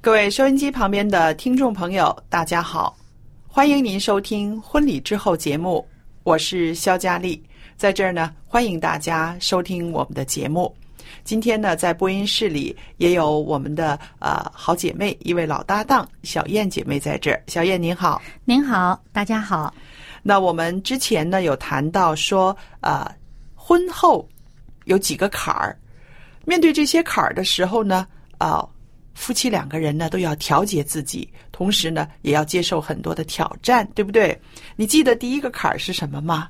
各位收音机旁边的听众朋友，大家好，欢迎您收听《婚礼之后》节目，我是肖佳丽，在这儿呢，欢迎大家收听我们的节目。今天呢，在播音室里也有我们的呃好姐妹，一位老搭档小燕姐妹在这儿。小燕您好，您好，大家好。那我们之前呢有谈到说，呃，婚后有几个坎儿，面对这些坎儿的时候呢，啊、夫妻两个人呢都要调节自己，同时呢也要接受很多的挑战，对不对？你记得第一个坎儿是什么吗？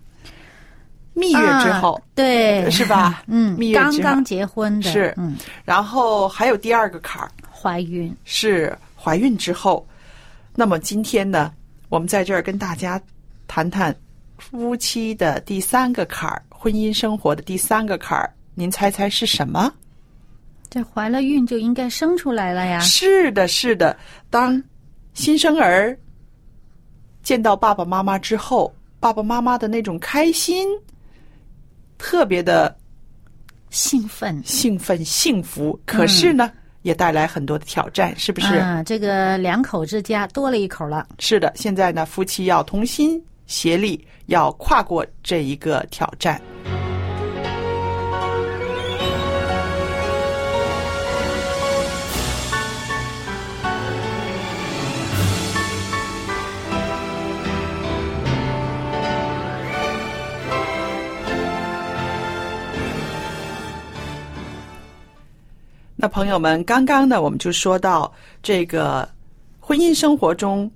蜜月之后，啊对，是吧 嗯蜜，月刚刚结婚的是嗯，然后还有第二个坎儿怀孕，是怀孕之后。那么今天呢，我们在这儿跟大家谈谈夫妻的第三个坎儿，婚姻生活的第三个坎儿。您猜猜是什么？这怀了孕就应该生出来了呀。是的，是的。当新生儿见到爸爸妈妈之后，爸爸妈妈的那种开心，特别的兴奋，兴奋、幸福。可是呢，也带来很多的挑战，是不是？啊，这个两口之家多了一口了。是的，现在呢，夫妻要同心协力，要跨过这一个挑战。那朋友们，刚刚呢，我们就说到这个婚姻生活中，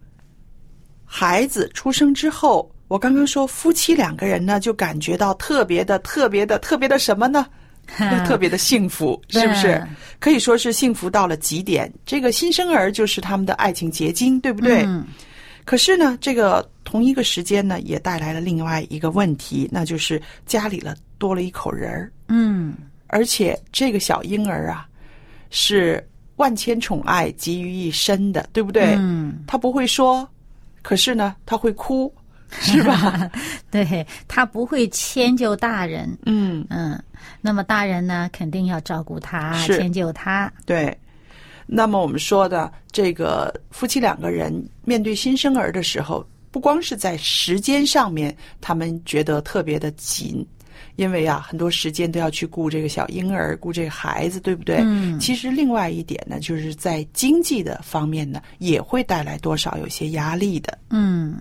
孩子出生之后，我刚刚说夫妻两个人呢，就感觉到特别的、特别的、特别的什么呢？特别的幸福，是不是？可以说是幸福到了极点。这个新生儿就是他们的爱情结晶，对不对？嗯可是呢，这个同一个时间呢，也带来了另外一个问题，那就是家里了多了一口人儿。嗯，而且这个小婴儿啊，是万千宠爱集于一身的，对不对？嗯，他不会说，可是呢，他会哭，是吧？对他不会迁就大人，嗯，嗯，那么大人呢，肯定要照顾他，迁就他。对。那么我们说的这个夫妻两个人面对新生儿的时候，不光是在时间上面，他们觉得特别的紧。因为啊，很多时间都要去顾这个小婴儿，顾这个孩子，对不对？嗯其实另外一点呢，就是在经济的方面呢，也会带来多少有些压力的。嗯，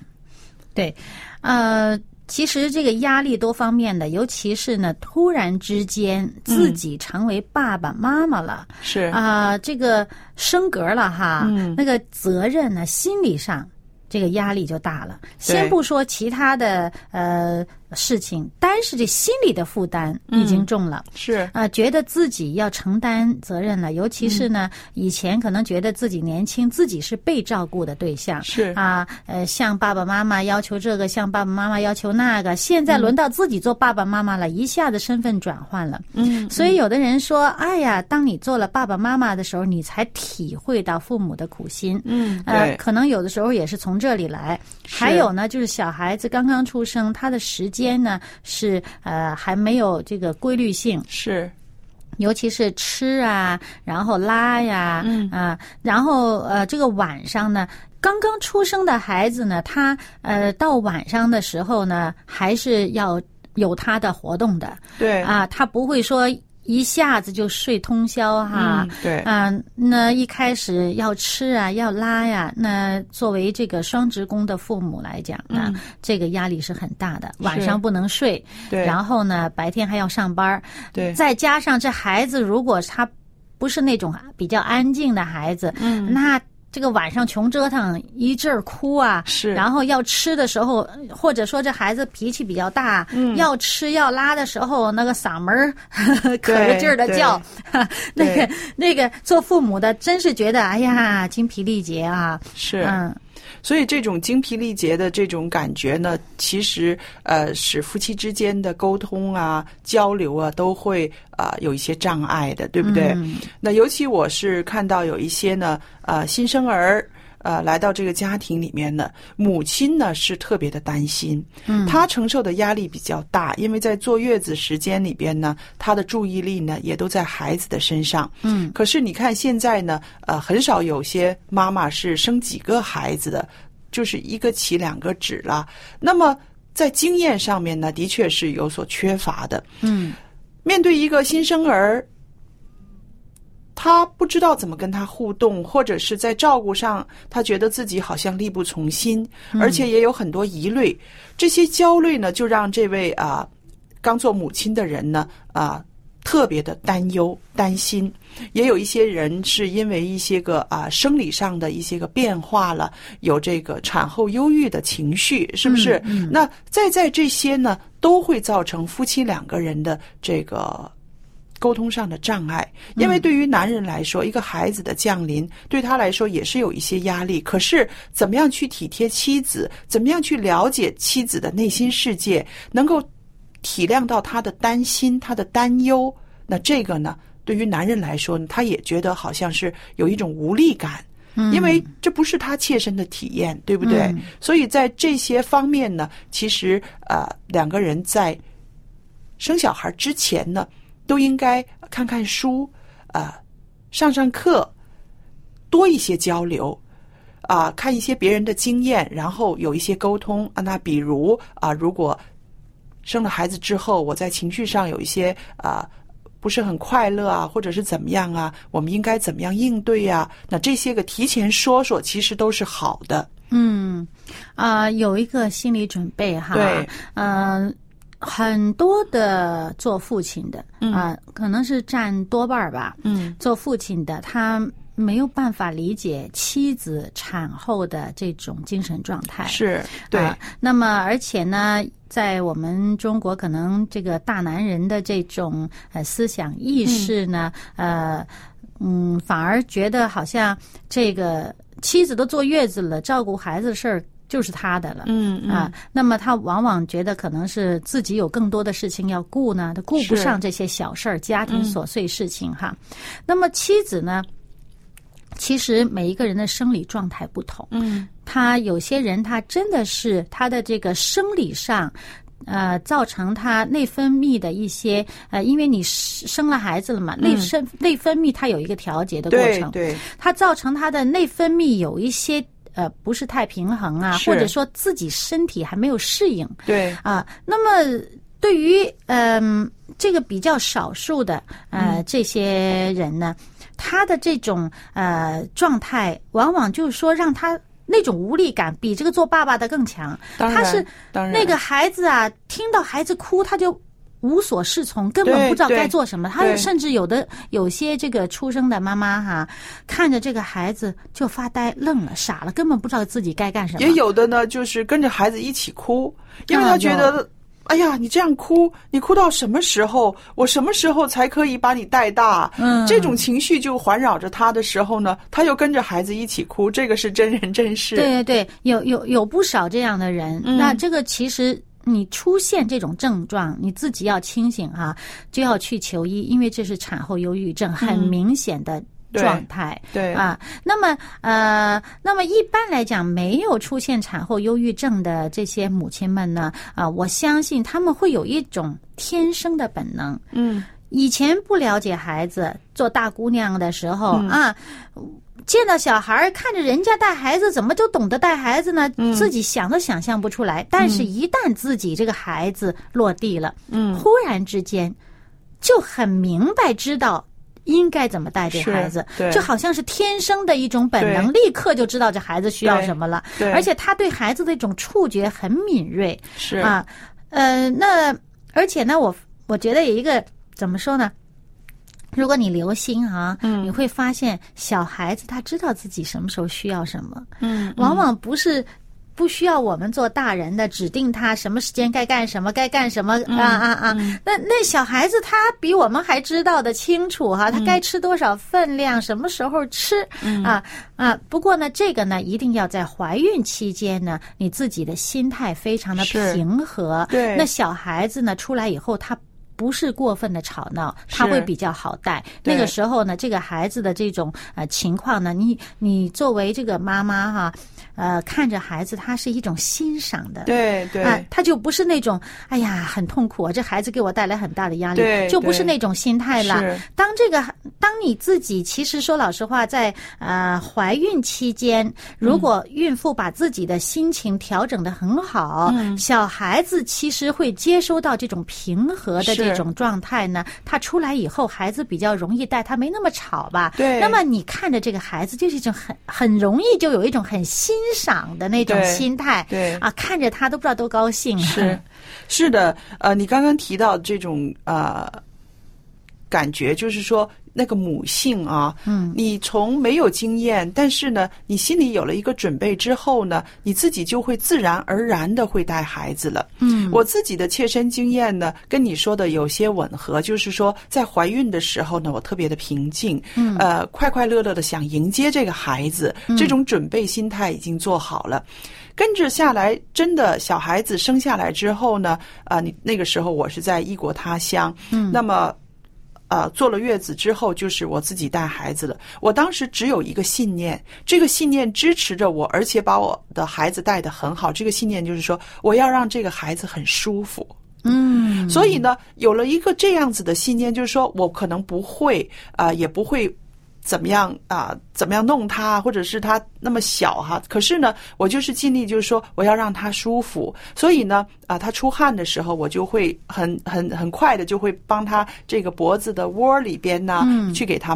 对，呃，其实这个压力多方面的，尤其是呢，突然之间自己成为爸爸妈妈了是啊、这个升格了哈，嗯那个责任呢，心理上。这个压力就大了。先不说其他的，呃事情，单是这心理的负担已经重了。是。啊，觉得自己要承担责任了，尤其是呢，嗯以前可能觉得自己年轻，自己是被照顾的对象，是。啊，呃，向爸爸妈妈要求这个，向爸爸妈妈要求那个，现在轮到自己做爸爸妈妈了，一下子身份转换了，嗯，所以有的人说，哎呀，当你做了爸爸妈妈的时候，你才体会到父母的苦心，嗯，呃，可能有的时候也是从这里来。还有呢，就是小孩子刚刚出生，他的时间呢是呃还没有这个规律性，是。尤其是吃啊，然后拉呀，嗯。啊，然后呃这个晚上呢。刚刚出生的孩子呢，他呃到晚上的时候呢，还是要有他的活动的。对，啊，他不会说一下子就睡通宵哈、嗯，对，嗯，那一开始要吃啊，要拉呀，那作为这个双职工的父母来讲呢，这个压力是很大的，晚上不能睡，嗯对，然后呢，白天还要上班儿，对，再加上这孩子如果他不是那种比较安静的孩子，嗯，那这个晚上穷折腾一阵儿哭啊，是，然后要吃的时候，或者说这孩子脾气比较大，嗯。要吃要拉的时候，那个嗓门儿 可着劲儿的叫，那个那个做父母的真是觉得哎呀精疲力竭啊，是，嗯所以这种精疲力竭的这种感觉呢，其实呃使夫妻之间的沟通啊、交流啊都会啊、有一些障碍的，对不对？嗯那尤其我是看到有一些呢呃新生儿。呃，来到这个家庭里面呢，母亲呢是特别的担心，嗯她承受的压力比较大，因为在坐月子时间里边呢，她的注意力呢也都在孩子的身上，嗯可是你看现在呢，呃，很少有些妈妈是生几个孩子的，就是一个起两个止了。那么在经验上面呢，的确是有所缺乏的。嗯面对一个新生儿，他不知道怎么跟他互动，或者是在照顾上，他觉得自己好像力不从心，而且也有很多疑虑。这些焦虑呢，就让这位啊刚做母亲的人呢啊特别的担忧、担心。也有一些人是因为一些个啊生理上的一些个变化了，有这个产后忧郁的情绪，是不是？那再在这些呢，都会造成夫妻两个人的这个沟通上的障碍。因为对于男人来说，一个孩子的降临对他来说也是有一些压力。可是怎么样去体贴妻子，怎么样去了解妻子的内心世界，能够体谅到他的担心、他的担忧，那这个呢？对于男人来说，他也觉得好像是有一种无力感，因为这不是他切身的体验，对不对？嗯所以在这些方面呢，其实呃，两个人在生小孩之前呢，都应该看看书，呃，上上课，多一些交流。啊、看一些别人的经验，然后有一些沟通啊。那比如啊、如果生了孩子之后，我在情绪上有一些啊、不是很快乐啊，或者是怎么样啊，我们应该怎么样应对呀、那这些个提前说说，其实都是好的。嗯啊、有一个心理准备哈，对，嗯、很多的做父亲的啊、可能是占多半儿吧，嗯。做父亲的他没有办法理解妻子产后的这种精神状态，是对，啊那么而且呢，在我们中国，可能这个大男人的这种呃思想意识呢，呃，嗯，反而觉得好像这个妻子都坐月子了，照顾孩子的事儿就是他的了。嗯啊，那么他往往觉得可能是自己有更多的事情要顾呢，他顾不上这些小事儿、家庭嗯琐碎事情哈。那么妻子呢，其实每一个人的生理状态不同，嗯他有些人他真的是他的这个生理上。呃，造成他内分泌的一些呃，因为你生生了孩子了嘛，内生内分泌它有一个调节的过程，对对它造成他的内分泌有一些呃不是太平衡啊，或者说自己身体还没有适应对啊。那么对于嗯、这个比较少数的嗯呃、这些人呢，他的这种呃状态，往往就是说让他。那种无力感比这个做爸爸的更强，当然他是那个孩子啊，听到孩子哭他就无所适从，根本不知道该做什么。他甚至有的有些这个出生的妈妈哈，看着这个孩子就发呆、愣了、傻了，根本不知道自己该干什么。也有的呢，就是跟着孩子一起哭，因为啊他觉得哎呀，你这样哭，你哭到什么时候？我什么时候才可以把你带大？嗯这种情绪就环绕着他的时候呢，他又跟着孩子一起哭，这个是真人真事。对对对，有有有不少这样的人。嗯那这个其实你出现这种症状，你自己要清醒哈、就要去求医，因为这是产后忧郁症很明显的对状态。对啊，那么呃，那么一般来讲，没有出现产后忧郁症的这些母亲们呢，啊、我相信他们会有一种天生的本能。嗯，以前不了解孩子，做大姑娘的时候、嗯啊，见到小孩儿，看着人家带孩子，怎么就懂得带孩子呢？嗯自己想都想象不出来。但是，一旦自己这个孩子落地了，嗯忽然之间就很明白知道。应该怎么带这孩子，对就好像是天生的一种本能，立刻就知道这孩子需要什么了。对而且他对孩子的一种触觉很敏锐，是啊，呃，那而且呢，我我觉得有一个怎么说呢？如果你留心啊，嗯你会发现小孩子他知道自己什么时候需要什么，嗯往往不是。不需要我们做大人的指定他什么时间该干什么，该干什么嗯啊啊啊！那那小孩子他比我们还知道的清楚哈、他该吃多少分量，什么时候吃、啊啊！不过呢，这个呢一定要在怀孕期间呢，你自己的心态非常的平和。对那小孩子呢出来以后，他。不是过分的吵闹，他会比较好带。那个时候呢，这个孩子的这种呃情况呢，你你作为这个妈妈哈，呃，看着孩子，他是一种欣赏的。对对、啊，他就不是那种哎呀很痛苦啊，这孩子给我带来很大的压力，就不是那种心态了。当这个当你自己其实说老实话，在呃怀孕期间，如果孕妇把自己的心情调整的很好，嗯小孩子其实会接收到这种平和的是这种状态呢。他出来以后，孩子比较容易带，他没那么吵吧？对那么你看着这个孩子，就是一种很很容易就有一种很欣赏的那种心态。对啊，看着他都不知道多高兴。是，是的，呃，你刚刚提到这种呃感觉，就是说那个母性啊，嗯，你从没有经验，但是呢，你心里有了一个准备之后呢，你自己就会自然而然的会带孩子了。嗯，我自己的切身经验呢，跟你说的有些吻合，就是说在怀孕的时候呢，我特别的平静，嗯呃，快快乐乐的想迎接这个孩子，这种准备心态已经做好了。跟着下来，真的小孩子生下来之后呢，啊、你那个时候我是在异国他乡，嗯那么。呃，坐了月子之后，就是我自己带孩子了。我当时只有一个信念，这个信念支持着我，而且把我的孩子带得很好。这个信念就是说，我要让这个孩子很舒服。嗯，所以呢，有了一个这样子的信念，就是说我可能不会啊、也不会怎么样啊、怎么样弄他，或者是他那么小哈。可是呢，我就是尽力，就是说我要让他舒服。所以呢，啊、他出汗的时候，我就会很很很快的就会帮他这个脖子的窝里边呢，嗯去给他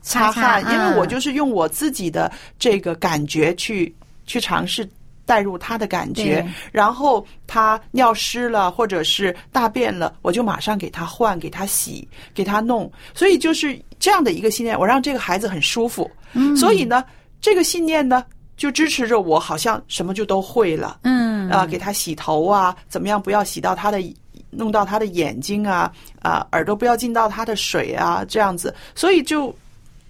擦擦擦汗，因为嗯我就是用我自己的这个感觉去去尝试。带入他的感觉，然后他尿湿了或者是大便了，我就马上给他换、给他洗、给他弄。所以就是这样的一个信念，我让这个孩子很舒服。嗯所以呢，这个信念呢，就支持着我，好像什么就都会了。嗯啊，给他洗头啊，怎么样不要洗到他的，弄到他的眼睛啊，啊，耳朵不要进到他的水啊，这样子，所以就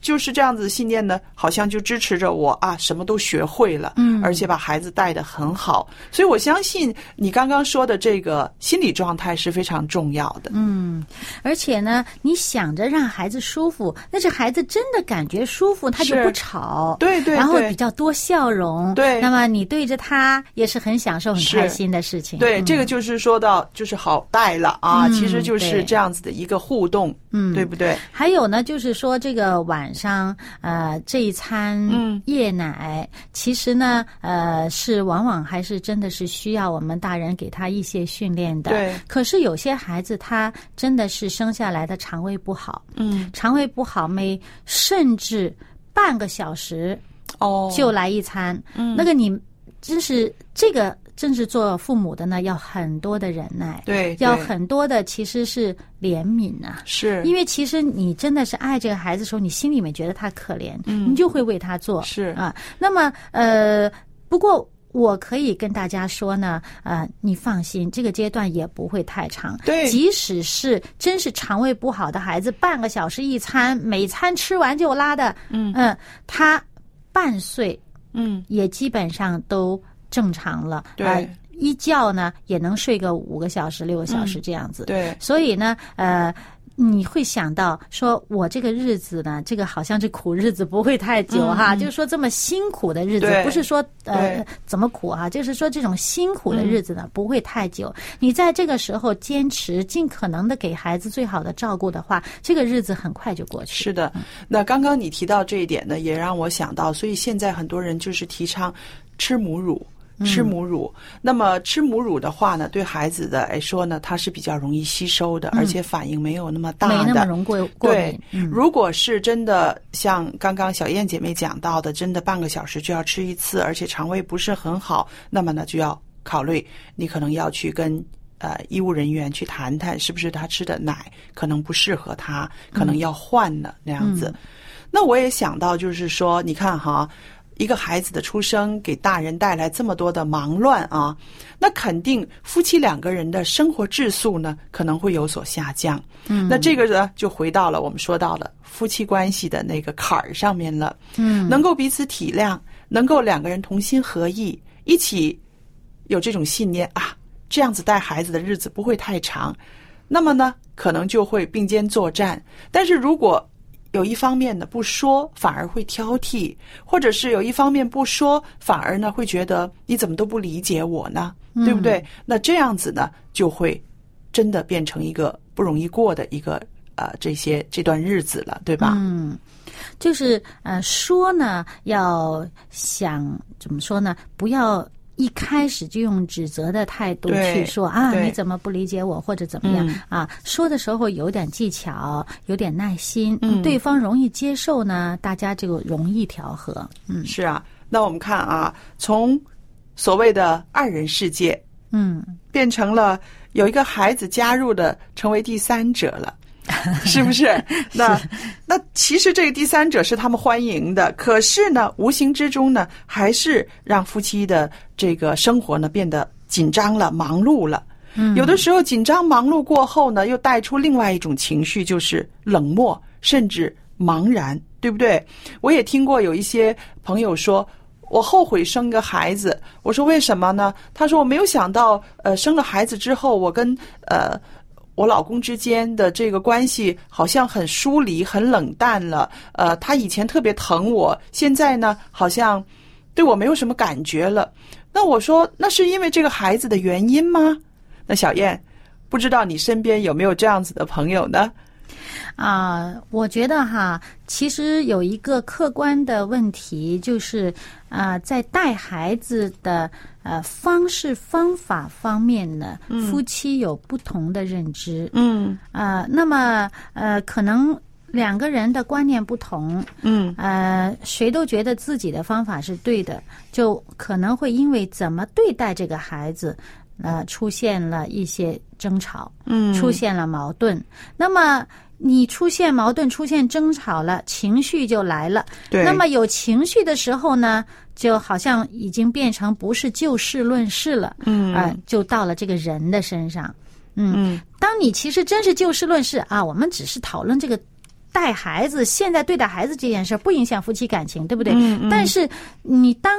就是这样子信念呢，好像就支持着我啊，什么都学会了，嗯。而且把孩子带得很好，所以我相信你刚刚说的这个心理状态是非常重要的。嗯，而且呢，你想着让孩子舒服，那这孩子真的感觉舒服，他就不吵，对对然后比较多笑容，对。那么你对着他也是很享受、很开心的事情。对，嗯。这个就是说到就是好带了啊，嗯其实就是这样子的一个互动，嗯。对不对？还有呢，就是说这个晚上，呃，这一餐嗯夜奶，其实呢，呃，是往往还是真的是需要我们大人给他一些训练的。对可是有些孩子他真的是生下来的肠胃不好，嗯，肠胃不好，每甚至半个小时哦，就来一餐，嗯那个你真是这个。真是做父母的呢，要很多的忍耐，对对。要很多的其实是怜悯啊，是。因为其实你真的是爱这个孩子的时候，你心里面觉得他可怜，嗯。你就会为他做。是。啊，那么呃，不过我可以跟大家说呢，呃，你放心，这个阶段也不会太长。对。即使是真是肠胃不好的孩子，半个小时一餐，每餐吃完就拉的，嗯。嗯，他半岁嗯，也基本上都正常了。对呃一觉呢也能睡个五个小时、六个小时这样子。对，所以呢，呃，你会想到说，我这个日子呢，这个好像这苦日子不会太久哈，就是说这么辛苦的日子，不是说呃怎么苦哈，就是说这种辛苦的日子呢、不会太久。你在这个时候坚持，尽可能的给孩子最好的照顾的话，这个日子很快就过去。是的。那刚刚你提到这一点呢，也让我想到，所以现在很多人就是提倡吃母乳。吃母乳，那么吃母乳的话呢，对孩子的来说呢，它是比较容易吸收的，而且反应没有那么大的。没那么容易过过对敏。，嗯如果是真的像刚刚小燕姐妹讲到的，真的半个小时就要吃一次，而且肠胃不是很好，那么呢就要考虑你可能要去跟呃医务人员去谈谈，是不是他吃的奶可能不适合他，可能要换了那样子。那我也想到，就是说，你看哈。一个孩子的出生给大人带来这么多的忙乱啊，那肯定夫妻两个人的生活质素呢可能会有所下降。嗯，那这个呢就回到了我们说到了夫妻关系的那个坎儿上面了。嗯，能够彼此体谅，能够两个人同心合意，一起有这种信念啊，这样子带孩子的日子不会太长。那么呢，可能就会并肩作战。但是如果有一方面呢不说，反而会挑剔；或者是有一方面不说，反而呢会觉得你怎么都不理解我呢？对不对？那这样子呢，就会真的变成一个不容易过的一个呃这些这段日子了，对吧？嗯，就是呃说呢，要想怎么说呢？不要一开始就用指责的态度去说啊，你怎么不理解我，或者怎么样、嗯啊？说的时候有点技巧，有点耐心，嗯对方容易接受呢，大家就容易调和。嗯是啊，那我们看啊，从所谓的二人世界嗯，变成了有一个孩子加入的，成为第三者了。是不是？那那其实这个第三者是他们欢迎的，可是呢，无形之中呢，还是让夫妻的这个生活呢变得紧张了、忙碌了。嗯有的时候紧张忙碌过后呢，又带出另外一种情绪，就是冷漠，甚至茫然，对不对？我也听过有一些朋友说。我后悔生个孩子，我说为什么呢？他说我没有想到，呃，生了孩子之后，我跟呃我老公之间的这个关系好像很疏离、很冷淡了。呃，他以前特别疼我，现在呢，好像对我没有什么感觉了。那我说，那是因为这个孩子的原因吗？那小燕，不知道你身边有没有这样子的朋友呢？啊，我觉得哈，其实有一个客观的问题，就是啊，在带孩子的呃方式方法方面呢，夫妻有不同的认知。嗯啊，那么呃，可能两个人的观念不同，嗯呃，谁都觉得自己的方法是对的，就可能会因为怎么对待这个孩子，呃，出现了一些争吵，嗯出现了矛盾。那么你出现矛盾、出现争吵了，情绪就来了。对。那么有情绪的时候呢，就好像已经变成不是就事论事了，嗯啊、就到了这个人的身上。嗯，嗯当你其实真是就事论事啊，我们只是讨论这个带孩子，现在对待孩子这件事不影响夫妻感情，对不对？嗯嗯但是你当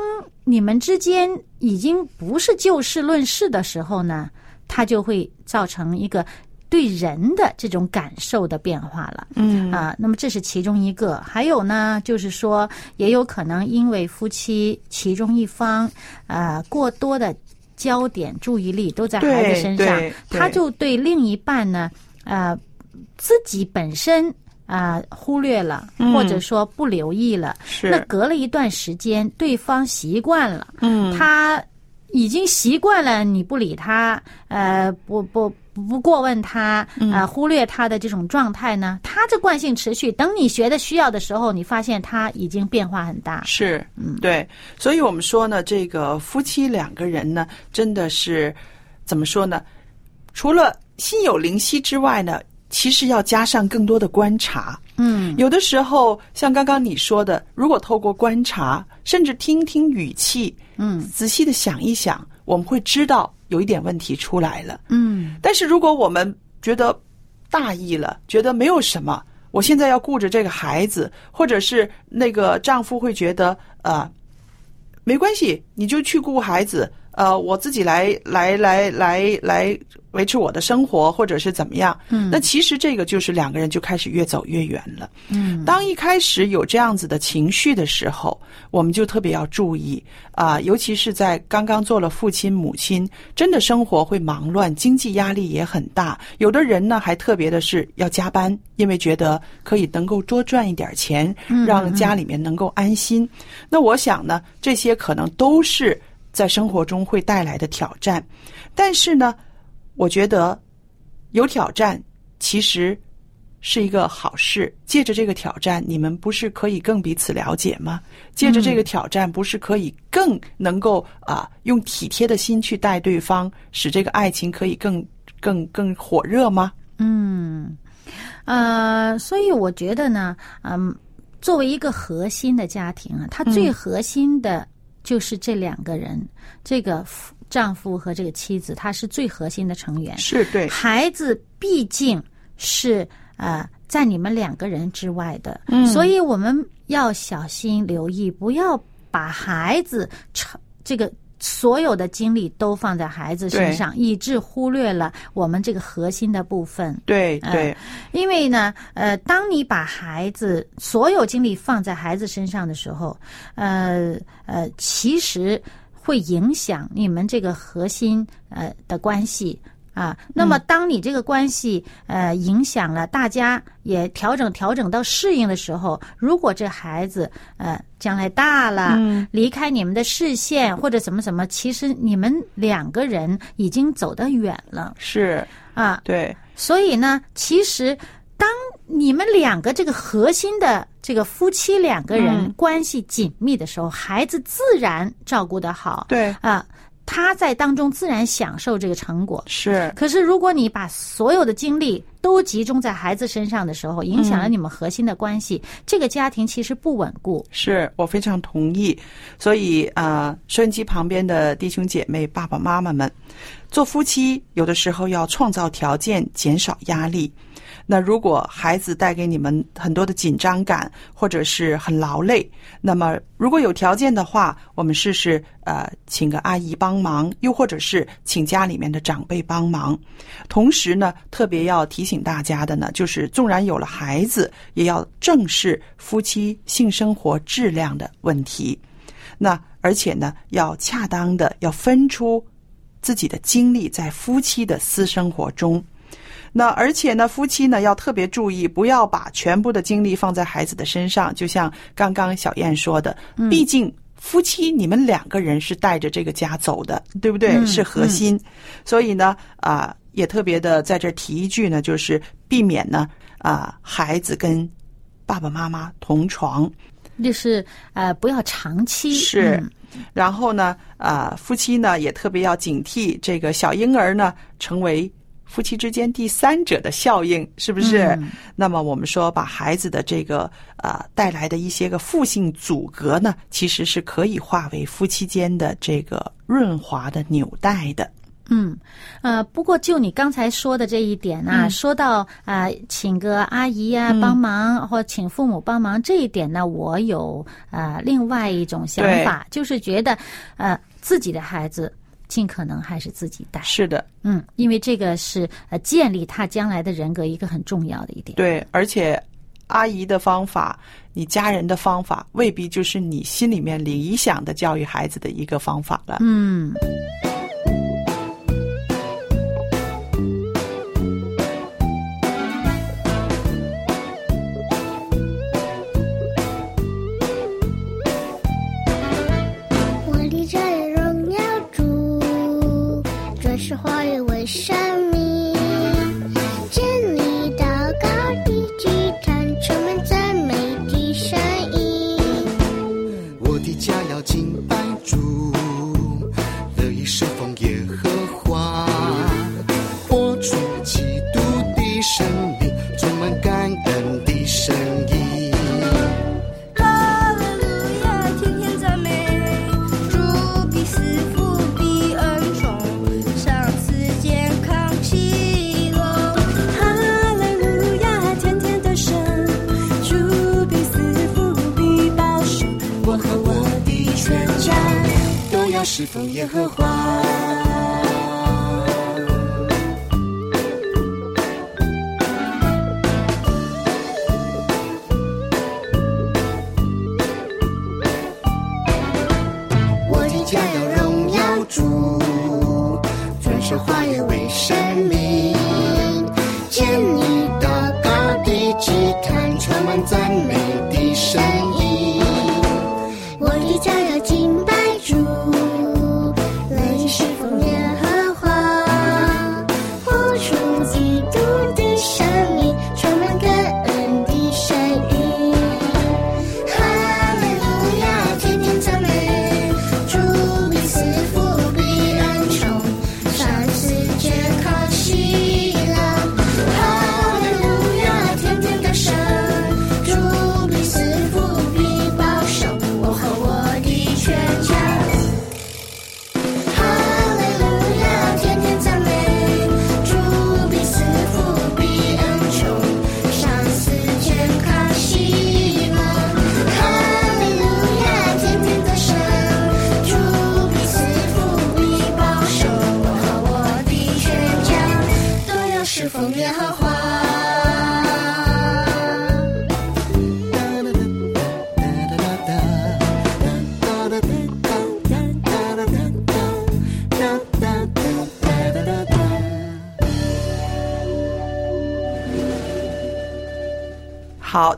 你们之间已经不是就事论事的时候呢，它就会造成一个对人的这种感受的变化了。嗯啊，那么这是其中一个。还有呢，就是说，也有可能因为夫妻其中一方呃过多的焦点注意力都在孩子身上，他就对另一半呢呃自己本身啊、忽略了，嗯或者说不留意了。那是隔了一段时间，对方习惯了，嗯他已经习惯了你不理他，呃，不不不不过问他，呃，忽略他的这种状态呢，他这惯性持续。等你学的需要的时候，你发现他已经变化很大。是，嗯对，所以我们说呢，这个夫妻两个人呢，真的是怎么说呢？除了心有灵犀之外呢，其实要加上更多的观察。嗯有的时候，像刚刚你说的，如果透过观察，甚至听听语气，嗯仔细的想一想，我们会知道有一点问题出来了。嗯但是如果我们觉得大意了，觉得没有什么，我现在要顾着这个孩子，或者是那个丈夫会觉得呃，没关系，你就去顾孩子，呃，我自己来来来来来维持我的生活，或者是怎么样。嗯那其实这个就是两个人就开始越走越远了。嗯当一开始有这样子的情绪的时候，我们就特别要注意啊、尤其是在刚刚做了父亲、母亲，真的生活会忙乱，经济压力也很大。有的人呢，还特别的是要加班，因为觉得可以能够多赚一点钱，让家里面能够安心。那我想呢，这些可能都是在生活中会带来的挑战，但是呢，我觉得有挑战其实是一个好事。借着这个挑战，你们不是可以更彼此了解吗？借着这个挑战，不是可以更能够啊、用体贴的心去待对方，使这个爱情可以更更更火热吗？嗯，呃，所以我觉得呢，嗯，作为一个核心的家庭啊，它最核心的就是这两个人，这个丈夫和这个妻子，他是最核心的成员。是对，孩子毕竟是呃在你们两个人之外的，嗯所以我们要小心留意，不要把孩子成这个。所有的精力都放在孩子身上，以致忽略了我们这个核心的部分。对对，嗯因为呢，呃，当你把孩子所有精力放在孩子身上的时候，呃呃，其实会影响你们这个核心呃的关系。啊，那么当你这个关系呃影响了，大家也调整调整到适应的时候，如果这孩子呃将来大了，离开你们的视线或者怎么怎么，其实你们两个人已经走得远了是，啊。对，所以呢，其实当你们两个这个核心的这个夫妻两个人嗯。关系紧密的时候，孩子自然照顾得好。对，啊，他在当中自然享受这个成果。是，可是，如果你把所有的精力都集中在孩子身上的时候，影响了你们核心的关系，这个家庭其实不稳固。是我非常同意。所以啊、呃收音机旁边的弟兄姐妹、爸爸妈妈们，做夫妻有的时候要创造条件，减少压力。那如果孩子带给你们很多的紧张感，或者是很劳累，那么如果有条件的话，我们试试呃，请个阿姨帮忙，又或者是请家里面的长辈帮忙。同时呢，特别要提醒大家的呢，就是纵然有了孩子，也要正视夫妻性生活质量的问题。那而且呢，要恰当的要分出自己的精力在夫妻的私生活中。那而且呢，夫妻呢要特别注意，不要把全部的精力放在孩子的身上。就像刚刚小燕说的，毕竟夫妻你们两个人是带着这个家走的，对不对？嗯是核心。所以呢，啊、也特别的在这儿提一句呢，就是避免呢，啊、孩子跟爸爸妈妈同床。就是呃，不要长期是嗯然后呢，啊、夫妻呢也特别要警惕这个小婴儿呢成为夫妻之间第三者的效应，是不是？嗯那么我们说，把孩子的这个呃带来的一些个负性阻隔呢，其实是可以化为夫妻间的这个润滑的纽带的。嗯，呃，不过就你刚才说的这一点啊，嗯说到啊、呃请个阿姨呀、嗯帮忙，或请父母帮忙这一点呢，我有呃另外一种想法，就是觉得呃自己的孩子尽可能还是自己带，是的，嗯，因为这个是呃建立他将来的人格一个很重要的一点。对，而且阿姨的方法，你家人的方法，未必就是你心里面理想的教育孩子的一个方法了。嗯。山说化也为神明，见你的高低，只看充满赞美。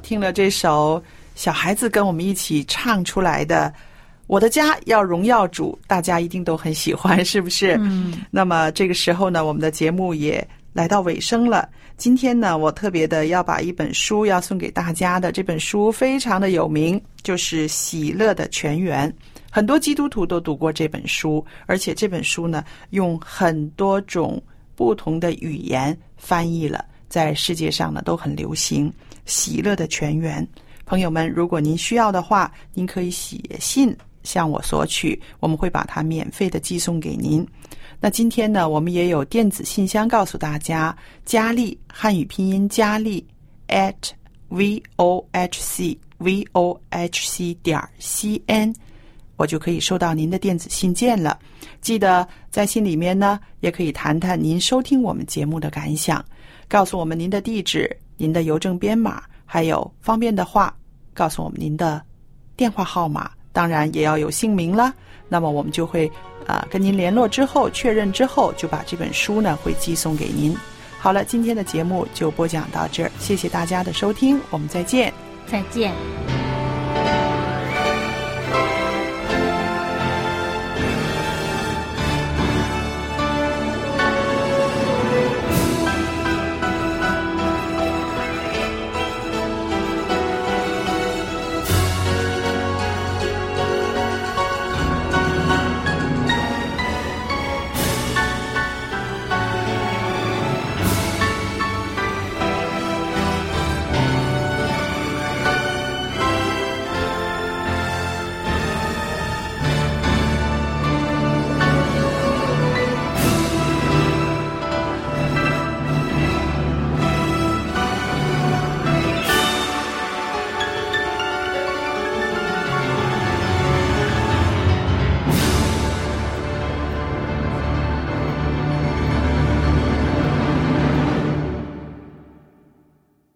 听了这首小孩子跟我们一起唱出来的《我的家要荣耀主》，大家一定都很喜欢，是不是？嗯。那么这个时候呢，我们的节目也来到尾声了。今天呢，我特别的要把一本书要送给大家的，这本书非常的有名，就是《喜乐的泉源》。很多基督徒都读过这本书，而且这本书呢，用很多种不同的语言翻译了，在世界上呢都很流行。喜乐的泉源，朋友们，如果您需要的话，您可以写信向我索取，我们会把它免费的寄送给您。那今天呢，我们也有电子信箱告诉大家，佳丽汉语拼音佳丽 at v o h c v o h c 点 c n，我就可以收到您的电子信件了。记得在信里面呢，也可以谈谈您收听我们节目的感想，告诉我们您的地址、您的邮政编码，还有方便的话，告诉我们您的电话号码，当然也要有姓名了。那么我们就会啊、跟您联络之后确认之后，就把这本书呢会寄送给您。好了，今天的节目就播讲到这儿，谢谢大家的收听，我们再见。再见。